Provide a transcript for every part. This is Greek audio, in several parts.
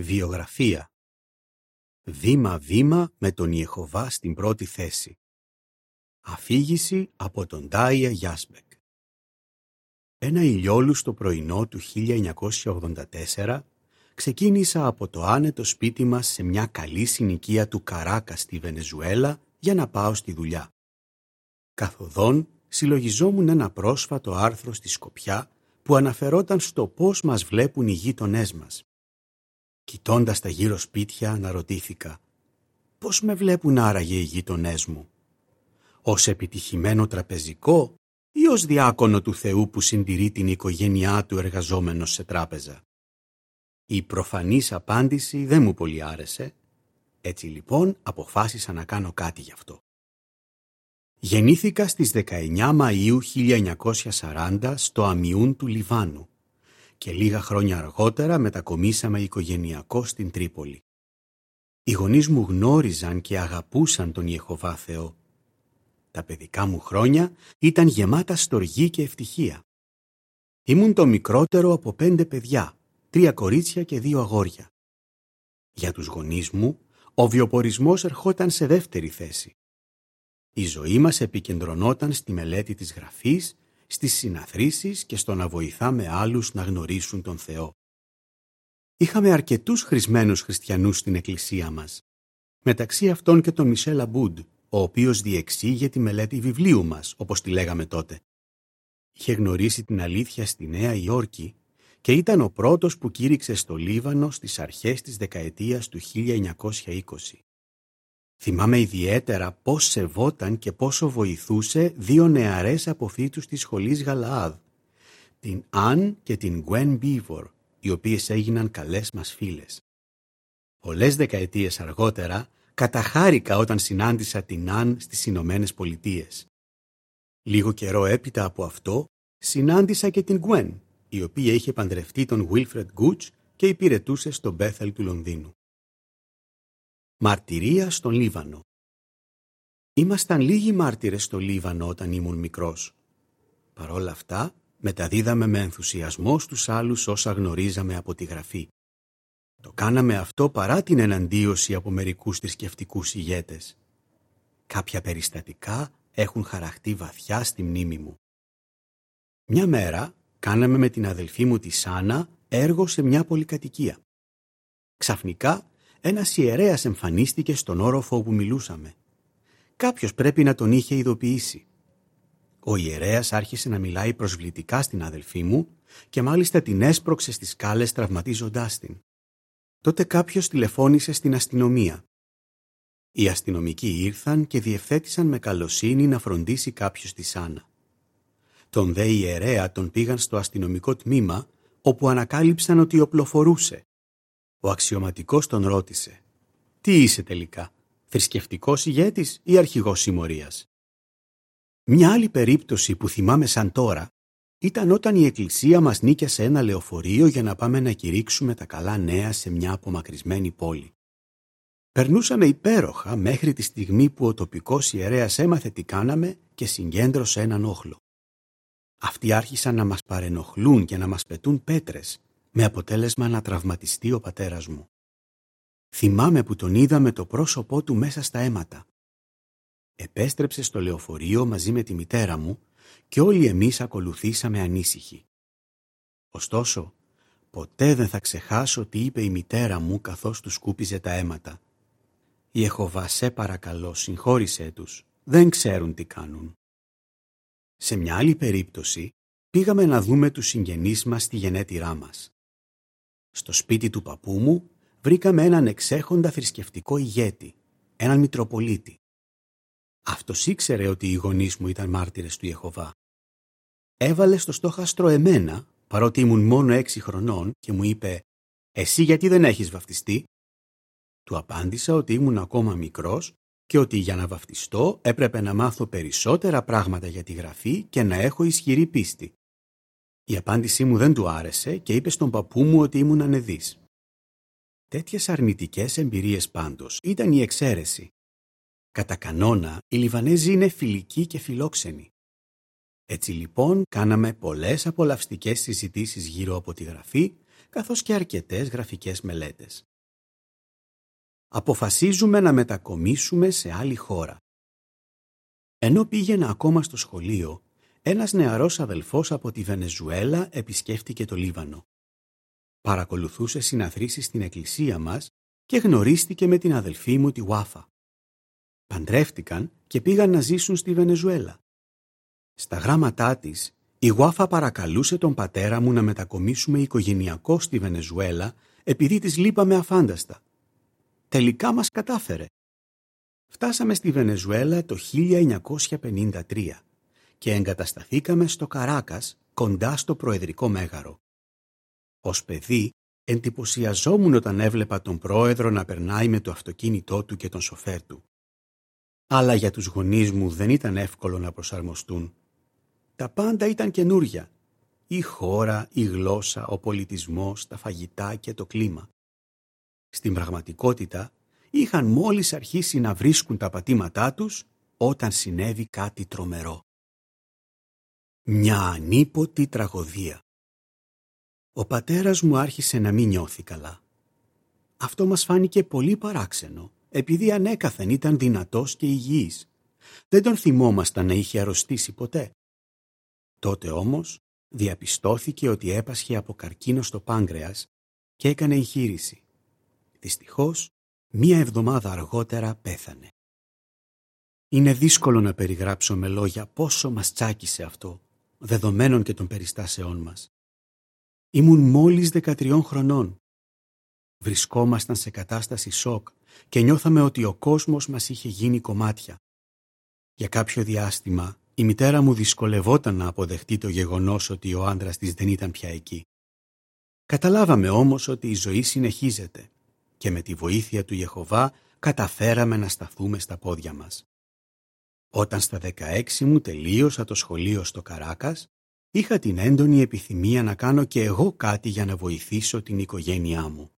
Βιογραφία Βήμα-βήμα με τον Ιεχωβά στην πρώτη θέση. Αφήγηση από τον Τάια Γιάσμπεκ. Ένα ηλιόλουστο πρωινό του 1984 ξεκίνησα από το άνετο σπίτι μας σε μια καλή συνοικία του Καράκα στη Βενεζουέλα για να πάω στη δουλειά. Καθοδόν συλλογιζόμουν ένα πρόσφατο άρθρο στη Σκοπιά που αναφερόταν στο πώς μας βλέπουν οι γείτονές μας. Κοιτώντας τα γύρω σπίτια αναρωτήθηκα πώς με βλέπουν άραγε οι γείτονές μου; Ως επιτυχημένο τραπεζικό ή ως διάκονο του Θεού που συντηρεί την οικογένειά του εργαζόμενος σε τράπεζα; Η προφανής απάντηση δεν μου πολύ άρεσε, έτσι λοιπόν αποφάσισα να κάνω κάτι γι' αυτό. Γεννήθηκα στις 19 Μαΐου 1940 στο Αμιούν του Λιβάνου και λίγα χρόνια αργότερα μετακομίσαμε οικογενειακό στην Τρίπολη. Οι γονείς μου γνώριζαν και αγαπούσαν τον Ιεχωβά Θεό. Τα παιδικά μου χρόνια ήταν γεμάτα στοργή και ευτυχία. Ήμουν το μικρότερο από πέντε παιδιά, τρία κορίτσια και δύο αγόρια. Για τους γονείς μου, ο βιοπορισμός ερχόταν σε δεύτερη θέση. Η ζωή μας επικεντρωνόταν στη μελέτη της γραφής στις συναθρήσεις και στο να βοηθάμε άλλους να γνωρίσουν τον Θεό. Είχαμε αρκετούς χρησμένους χριστιανούς στην εκκλησία μας. Μεταξύ αυτών και τον Μισελ Αμπούντ, ο οποίος διεξήγε τη μελέτη βιβλίου μας, όπως τη λέγαμε τότε. Είχε γνωρίσει την αλήθεια στη Νέα Υόρκη και ήταν ο πρώτος που κήρυξε στο Λίβανο στις αρχές της δεκαετίας του 1920. Θυμάμαι ιδιαίτερα πώς σεβόταν και πόσο βοηθούσε δύο νεαρές αποφύτους της σχολής Γαλαάδ, την Αν και την Γουέν Μπίβορ, οι οποίες έγιναν καλές μας φίλες. Πολλές δεκαετίες αργότερα καταχάρηκα όταν συνάντησα την Αν στις Ηνωμένες Πολιτείες. Λίγο καιρό έπειτα από αυτό συνάντησα και την Γουέν, η οποία είχε παντρευτεί τον Wilfred Γκούτς και υπηρετούσε στο Μπέθελ του Λονδίνου. Μαρτυρία στον Λίβανο Ήμασταν λίγοι μάρτυρες στο Λίβανο όταν ήμουν μικρός. Παρ' όλα αυτά, μεταδίδαμε με ενθουσιασμό στους άλλους όσα γνωρίζαμε από τη Γραφή. Το κάναμε αυτό παρά την εναντίωση από μερικούς θρησκευτικούς ηγέτες. Κάποια περιστατικά έχουν χαραχτεί βαθιά στη μνήμη μου. Μια μέρα κάναμε με την αδελφή μου τη Σάνα έργο σε μια πολυκατοικία. Ξαφνικά ένας ιερέας εμφανίστηκε στον όροφο όπου μιλούσαμε. Κάποιος πρέπει να τον είχε ειδοποιήσει. Ο ιερέας άρχισε να μιλάει προσβλητικά στην αδελφή μου και μάλιστα την έσπρωξε στις σκάλες τραυματίζοντάς την. Τότε κάποιος τηλεφώνησε στην αστυνομία. Οι αστυνομικοί ήρθαν και διευθέτησαν με καλοσύνη να φροντίσει κάποιος τη Σάνα. Τον δε ιερέα τον πήγαν στο αστυνομικό τμήμα όπου ανακάλυψαν ότι οπλοφορούσε ο αξιωματικός τον ρώτησε «Τι είσαι τελικά, θρησκευτικός ηγέτης ή αρχηγός συμμορίας» Μια άλλη περίπτωση που θυμάμαι σαν τώρα ήταν όταν η εκκλησία μας νίκιασε ένα λεωφορείο για να πάμε να κηρύξουμε τα καλά νέα σε μια απομακρυσμένη πόλη. Περνούσαμε υπέροχα μέχρι τη στιγμή που ο τοπικός ιερέας έμαθε τι κάναμε και συγκέντρωσε έναν όχλο. Αυτοί άρχισαν να μας παρενοχλούν και να μας πετούν πέτρες με αποτέλεσμα να τραυματιστεί ο πατέρας μου. Θυμάμαι που τον είδα με το πρόσωπό του μέσα στα αίματα. Επέστρεψε στο λεωφορείο μαζί με τη μητέρα μου και όλοι εμείς ακολουθήσαμε ανήσυχοι. Ωστόσο, ποτέ δεν θα ξεχάσω τι είπε η μητέρα μου καθώς του σκούπιζε τα αίματα. «Ιεχωβά, σε παρακαλώ, συγχώρησέ τους. Δεν ξέρουν τι κάνουν». Σε μια άλλη περίπτωση, πήγαμε να δούμε τους συγγενείς μας στη γενέτειρά μας. Στο σπίτι του παππού μου βρήκαμε έναν εξέχοντα θρησκευτικό ηγέτη, έναν Μητροπολίτη. Αυτός ήξερε ότι οι γονείς μου ήταν μάρτυρες του Ιεχωβά. Έβαλε στο στόχαστρο εμένα, παρότι ήμουν μόνο έξι χρονών και μου είπε «Εσύ γιατί δεν έχεις βαφτιστεί» Του απάντησα ότι ήμουν ακόμα μικρός και ότι για να βαφτιστώ έπρεπε να μάθω περισσότερα πράγματα για τη γραφή και να έχω ισχυρή πίστη. Η απάντησή μου δεν του άρεσε και είπε στον παππού μου ότι ήμουν ανεδής. Τέτοιες αρνητικές εμπειρίες πάντως ήταν η εξαίρεση. Κατά κανόνα, οι Λιβανέζοι είναι φιλικοί και φιλόξενοι. Έτσι λοιπόν κάναμε πολλές απολαυστικές συζητήσεις γύρω από τη γραφή, καθώς και αρκετές γραφικές μελέτες. αποφασίζουμε να μετακομίσουμε σε άλλη χώρα. Ενώ πήγαινα ακόμα στο σχολείο, ένας νεαρός αδελφός από τη Βενεζουέλα επισκέφτηκε το Λίβανο. Παρακολουθούσε συναθρήσεις στην εκκλησία μας και γνωρίστηκε με την αδελφή μου τη Βάφα. Παντρεύτηκαν και πήγαν να ζήσουν στη Βενεζουέλα. Στα γράμματά της, η Γουάφα παρακαλούσε τον πατέρα μου να μετακομίσουμε οικογενειακό στη Βενεζουέλα επειδή της λείπαμε αφάνταστα. Τελικά μας κατάφερε. Φτάσαμε στη Βενεζουέλα το 1953 και εγκατασταθήκαμε στο Καράκας κοντά στο Προεδρικό Μέγαρο. Ως παιδί εντυπωσιαζόμουν όταν έβλεπα τον πρόεδρο να περνάει με το αυτοκίνητό του και τον σοφέρ του. Αλλά για τους γονείς μου δεν ήταν εύκολο να προσαρμοστούν. Τα πάντα ήταν καινούρια. Η χώρα, η γλώσσα, ο πολιτισμός, τα φαγητά και το κλίμα. Στην πραγματικότητα είχαν μόλις αρχίσει να βρίσκουν τα πατήματά τους όταν συνέβη κάτι τρομερό. Μια ανίποτη τραγωδία. Ο πατέρας μου άρχισε να μην νιώθει καλά. Αυτό μας φάνηκε πολύ παράξενο, επειδή ανέκαθεν ήταν δυνατός και υγιής. Δεν τον θυμόμασταν να είχε αρρωστήσει ποτέ. Τότε όμως διαπιστώθηκε ότι έπασχε από καρκίνο στο πάγκρεας και έκανε εγχείρηση. Δυστυχώς, μία εβδομάδα αργότερα πέθανε. Είναι δύσκολο να περιγράψω με λόγια πόσο μας τσάκισε αυτό, δεδομένων και των περιστάσεών μας. Ήμουν μόλις 13 χρονών. Βρισκόμασταν σε κατάσταση σοκ και νιώθαμε ότι ο κόσμος μας είχε γίνει κομμάτια. Για κάποιο διάστημα η μητέρα μου δυσκολευόταν να αποδεχτεί το γεγονός ότι ο άντρας της δεν ήταν πια εκεί. Καταλάβαμε όμως ότι η ζωή συνεχίζεται και με τη βοήθεια του Ιεχωβά καταφέραμε να σταθούμε στα πόδια μας. Όταν στα 16 μου τελείωσα το σχολείο στο Καράκας, είχα την έντονη επιθυμία να κάνω και εγώ κάτι για να βοηθήσω την οικογένειά μου.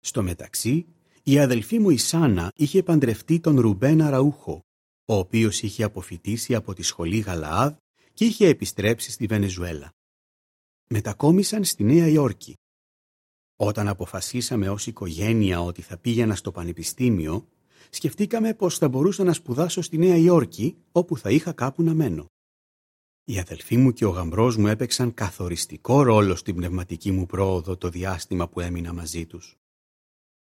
Στο μεταξύ, η αδελφή μου η Σάνα είχε παντρευτεί τον Ρουμπένα Ραούχο, ο οποίος είχε αποφυτίσει από τη σχολή Γαλαάδ και είχε επιστρέψει στη Βενεζουέλα. Μετακόμισαν στη Νέα Υόρκη. Όταν αποφασίσαμε ως οικογένεια ότι θα πήγαινα στο πανεπιστήμιο, σκεφτήκαμε πως θα μπορούσα να σπουδάσω στη Νέα Υόρκη, όπου θα είχα κάπου να μένω. Η αδελφή μου και ο γαμπρός μου έπαιξαν καθοριστικό ρόλο στην πνευματική μου πρόοδο το διάστημα που έμεινα μαζί τους.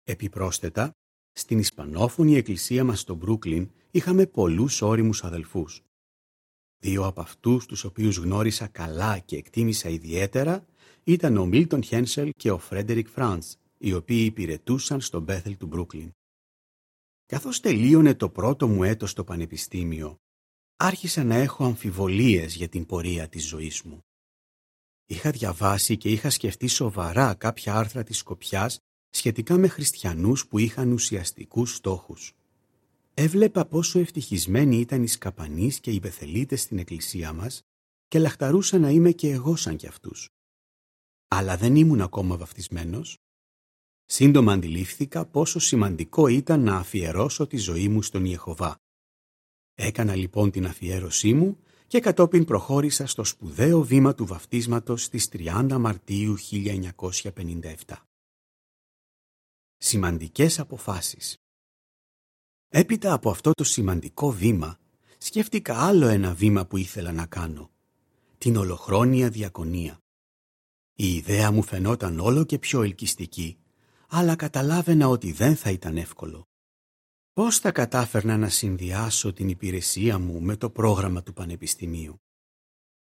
Επιπρόσθετα, στην Ισπανόφωνη εκκλησία μας στο Μπρούκλιν είχαμε πολλούς όριμους αδελφούς. Δύο από αυτούς τους οποίους γνώρισα καλά και εκτίμησα ιδιαίτερα ήταν ο Μίλτον Χένσελ και ο Φρέντερικ Φραντς, οι οποίοι υπηρετούσαν στο Μπέθελ του Μπρούκλιν. Καθώς τελείωνε το πρώτο μου έτος στο πανεπιστήμιο, άρχισα να έχω αμφιβολίες για την πορεία της ζωής μου. Είχα διαβάσει και είχα σκεφτεί σοβαρά κάποια άρθρα της Σκοπιάς σχετικά με χριστιανούς που είχαν ουσιαστικούς στόχους. Έβλεπα πόσο ευτυχισμένοι ήταν οι σκαπανείς και οι πεθελίτες στην εκκλησία μας και λαχταρούσα να είμαι και εγώ σαν κι αυτούς. Αλλά δεν ήμουν ακόμα βαφτισμένος. Σύντομα αντιλήφθηκα πόσο σημαντικό ήταν να αφιερώσω τη ζωή μου στον Ιεχωβά. Έκανα λοιπόν την αφιέρωσή μου και κατόπιν προχώρησα στο σπουδαίο βήμα του βαφτίσματος στις 30 Μαρτίου 1957. Σημαντικές αποφάσεις Έπειτα από αυτό το σημαντικό βήμα, σκέφτηκα άλλο ένα βήμα που ήθελα να κάνω. Την ολοχρόνια διακονία. Η ιδέα μου φαινόταν όλο και πιο ελκυστική, αλλά καταλάβαινα ότι δεν θα ήταν εύκολο. Πώς θα κατάφερνα να συνδυάσω την υπηρεσία μου με το πρόγραμμα του Πανεπιστημίου;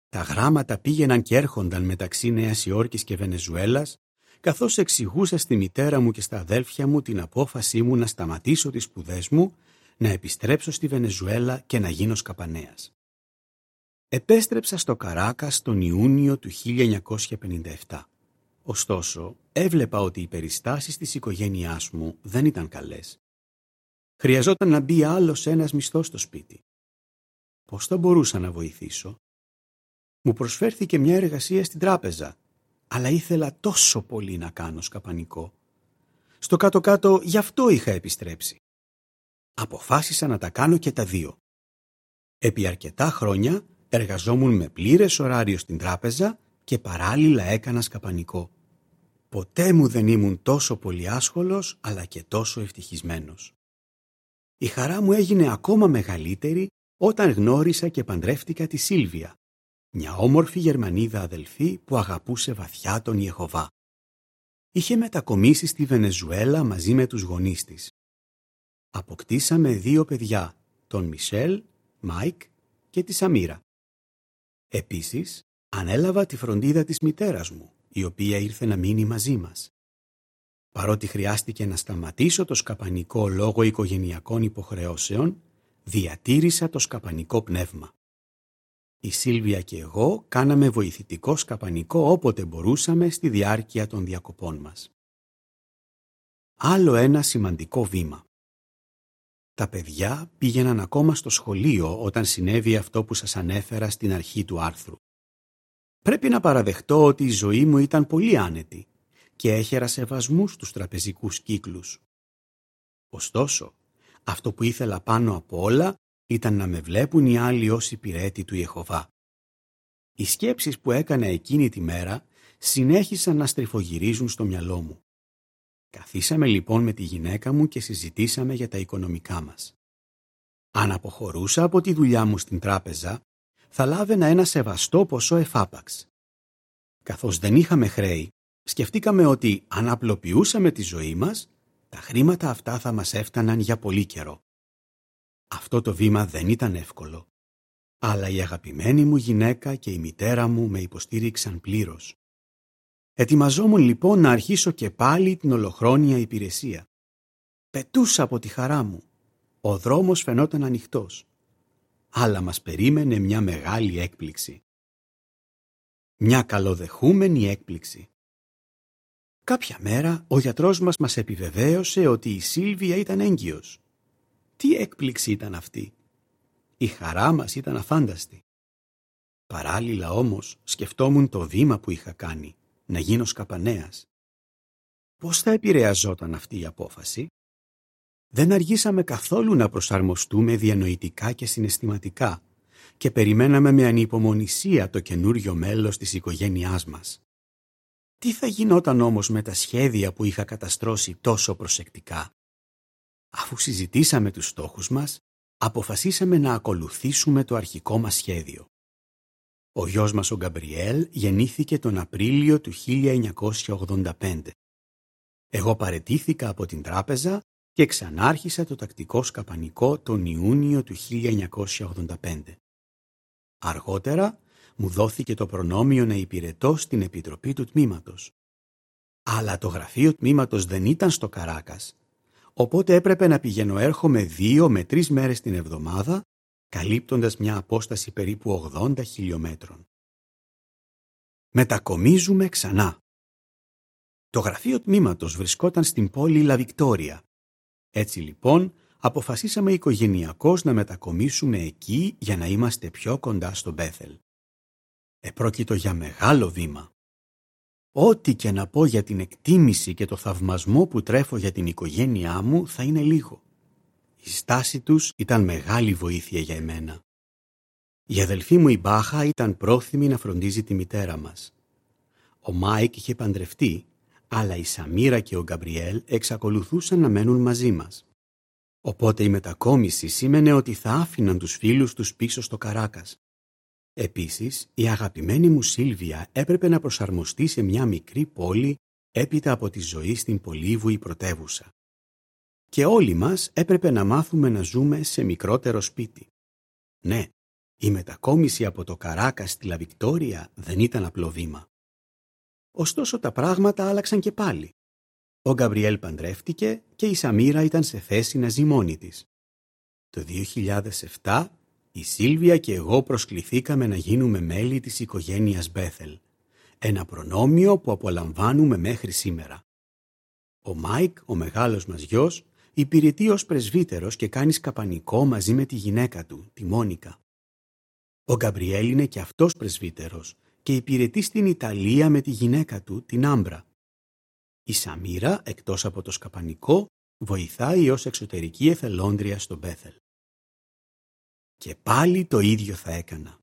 Τα γράμματα πήγαιναν και έρχονταν μεταξύ Νέας Υόρκης και Βενεζουέλας καθώς εξηγούσα στη μητέρα μου και στα αδέλφια μου την απόφασή μου να σταματήσω τις σπουδές μου, να επιστρέψω στη Βενεζουέλα και να γίνω σκαπανέας. Επέστρεψα στο Καράκας τον Ιούνιο του 1957. Ωστόσο, έβλεπα ότι οι περιστάσεις της οικογένειάς μου δεν ήταν καλές. Χρειαζόταν να μπει άλλος ένας μισθός στο σπίτι. Πώς θα μπορούσα να βοηθήσω; Μου προσφέρθηκε μια εργασία στην τράπεζα αλλά ήθελα τόσο πολύ να κάνω σκαπανικό. Στο κάτω-κάτω γι' αυτό είχα επιστρέψει. Αποφάσισα να τα κάνω και τα δύο. Επί αρκετά χρόνια εργαζόμουν με πλήρες ωράριο στην τράπεζα και παράλληλα έκανα σκαπανικό. Ποτέ μου δεν ήμουν τόσο πολυάσχολος αλλά και τόσο ευτυχισμένος. Η χαρά μου έγινε ακόμα μεγαλύτερη όταν γνώρισα και παντρεύτηκα τη Σίλβια, μια όμορφη Γερμανίδα αδελφή που αγαπούσε βαθιά τον Ιεχωβά. Είχε μετακομίσει στη Βενεζουέλα μαζί με τους γονείς της. Αποκτήσαμε δύο παιδιά, τον Μισελ, Μάικ και τη Σαμίρα. Επίσης, ανέλαβα τη φροντίδα της μητέρας μου, η οποία ήρθε να μείνει μαζί μας. Παρότι χρειάστηκε να σταματήσω το σκαπανικό λόγω οικογενειακών υποχρεώσεων, διατήρησα το σκαπανικό πνεύμα. Η Σίλβια και εγώ κάναμε βοηθητικό σκαπανικό όποτε μπορούσαμε στη διάρκεια των διακοπών μας. Άλλο ένα σημαντικό βήμα. Τα παιδιά πήγαιναν ακόμα στο σχολείο όταν συνέβη αυτό που σας ανέφερα στην αρχή του άρθρου. Πρέπει να παραδεχτώ ότι η ζωή μου ήταν πολύ άνετη και έχερα σεβασμούς στους τραπεζικούς κύκλους. Ωστόσο, αυτό που ήθελα πάνω από όλα ήταν να με βλέπουν οι άλλοι ως υπηρέτη του Ιεχωβά. Οι σκέψεις που έκανα εκείνη τη μέρα συνέχισαν να στριφογυρίζουν στο μυαλό μου. Καθίσαμε λοιπόν με τη γυναίκα μου και συζητήσαμε για τα οικονομικά μας. Αν αποχωρούσα από τη δουλειά μου στην τράπεζα, θα λάβαινα ένα σεβαστό ποσό εφάπαξ. Καθώς δεν είχαμε χρέη, σκεφτήκαμε ότι αν απλοποιούσαμε τη ζωή μας, τα χρήματα αυτά θα μας έφταναν για πολύ καιρό. Αυτό το βήμα δεν ήταν εύκολο, αλλά η αγαπημένη μου γυναίκα και η μητέρα μου με υποστήριξαν πλήρως. Ετοιμαζόμουν λοιπόν να αρχίσω και πάλι την ολοχρόνια υπηρεσία. Πετούσα από τη χαρά μου. Ο δρόμος φαινόταν ανοιχτός. Αλλά μας περίμενε μια μεγάλη έκπληξη. Μια καλοδεχούμενη έκπληξη. Κάποια μέρα ο γιατρός μας μας επιβεβαίωσε ότι η Σίλβια ήταν έγκυος. Τι έκπληξη ήταν αυτή; Η χαρά μας ήταν αφάνταστη. Παράλληλα όμως σκεφτόμουν το βήμα που είχα κάνει να γίνω σκαπανέας. Πώς θα επηρεαζόταν αυτή η απόφαση; Δεν αργήσαμε καθόλου να προσαρμοστούμε διανοητικά και συναισθηματικά και περιμέναμε με ανυπομονησία το καινούριο μέλος της οικογένειάς μας. Τι θα γινόταν όμως με τα σχέδια που είχα καταστρώσει τόσο προσεκτικά; Αφού συζητήσαμε τους στόχους μας, αποφασίσαμε να ακολουθήσουμε το αρχικό μας σχέδιο. Ο γιος μας ο Γκαμπριέλ γεννήθηκε τον Απρίλιο του 1985. Εγώ παρετήθηκα από την τράπεζα και ξανάρχισα το τακτικό σκαπανικό τον Ιούνιο του 1985. Αργότερα μου δόθηκε το προνόμιο να υπηρετώ στην Επιτροπή του Τμήματος. Αλλά το γραφείο Τμήματος δεν ήταν στο Καράκας, οπότε έπρεπε να πηγαίνω έρχομαι δύο με τρεις μέρες την εβδομάδα καλύπτοντας μια απόσταση περίπου 80 χιλιόμετρων. Μετακομίζουμε ξανά. Το γραφείο τμήματος βρισκόταν στην πόλη Λαβικτόρια. Έτσι λοιπόν αποφασίσαμε οικογενειακώς να μετακομίσουμε εκεί για να είμαστε πιο κοντά στο Μπέθελ. Επρόκειτο για μεγάλο βήμα. Ό,τι και να πω για την εκτίμηση και το θαυμασμό που τρέφω για την οικογένειά μου θα είναι λίγο. Η στάση τους ήταν μεγάλη βοήθεια για εμένα. Η αδελφή μου η Μπάχα ήταν πρόθυμη να φροντίζει τη μητέρα μας. Ο Μάικ είχε παντρευτεί, αλλά η Σαμίρα και ο Γκαμπριέλ εξακολουθούσαν να μένουν μαζί μας. Οπότε η μετακόμιση σήμαινε ότι θα άφηναν τους φίλους τους πίσω στο Καράκας. Επίσης, η αγαπημένη μου Σίλβια έπρεπε να προσαρμοστεί σε μια μικρή πόλη έπειτα από τη ζωή στην πολύβουη πρωτεύουσα και όλοι μας έπρεπε να μάθουμε να ζούμε σε μικρότερο σπίτι. Ναι, η μετακόμιση από το Καράκας στη Λα Βικτόρια δεν ήταν απλό βήμα. Ωστόσο τα πράγματα άλλαξαν και πάλι. Ο Γκαμπριέλ παντρεύτηκε και η Σαμίρα ήταν σε θέση να ζει μόνη της. Το 2007 η Σίλβια και εγώ προσκληθήκαμε να γίνουμε μέλη της οικογένειας Μπέθελ. Ένα προνόμιο που απολαμβάνουμε μέχρι σήμερα. Ο Μάικ, ο μεγάλος μας γιος, υπηρετεί ως πρεσβύτερος και κάνει σκαπανικό μαζί με τη γυναίκα του, τη Μόνικα. Ο Γκαμπριέλ είναι και αυτός πρεσβύτερος και υπηρετεί στην Ιταλία με τη γυναίκα του, την Άμπρα. Η Σαμίρα, εκτός από το σκαπανικό, βοηθάει ως εξωτερική εθελόντρια στο Μπέθελ. Και πάλι το ίδιο θα έκανα.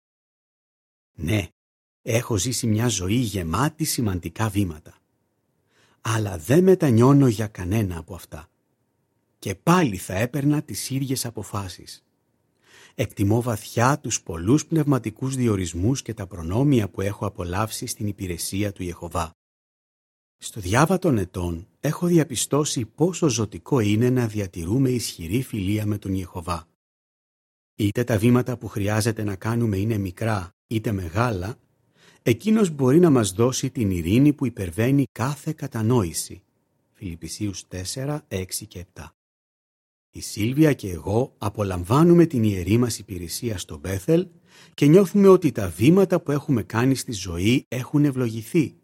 Ναι, έχω ζήσει μια ζωή γεμάτη σημαντικά βήματα. αλλά δεν μετανιώνω για κανένα από αυτά. Και πάλι θα έπαιρνα τις ίδιες αποφάσεις. Εκτιμώ βαθιά τους πολλούς πνευματικούς διορισμούς και τα προνόμια που έχω απολαύσει στην υπηρεσία του Ιεχωβά. Στο διάβα των ετών έχω διαπιστώσει πόσο ζωτικό είναι να διατηρούμε ισχυρή φιλία με τον Ιεχωβά. Είτε τα βήματα που χρειάζεται να κάνουμε είναι μικρά είτε μεγάλα, εκείνος μπορεί να μας δώσει την ειρήνη που υπερβαίνει κάθε κατανόηση. Φιλιππισίους 4, 6 και 7 Η Σίλβια και εγώ απολαμβάνουμε την ιερή μας υπηρεσία στο Μπέθελ και νιώθουμε ότι τα βήματα που έχουμε κάνει στη ζωή έχουν ευλογηθεί,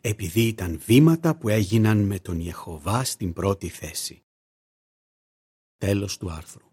επειδή ήταν βήματα που έγιναν με τον Ιεχωβά στην πρώτη θέση. Τέλος του άρθρου.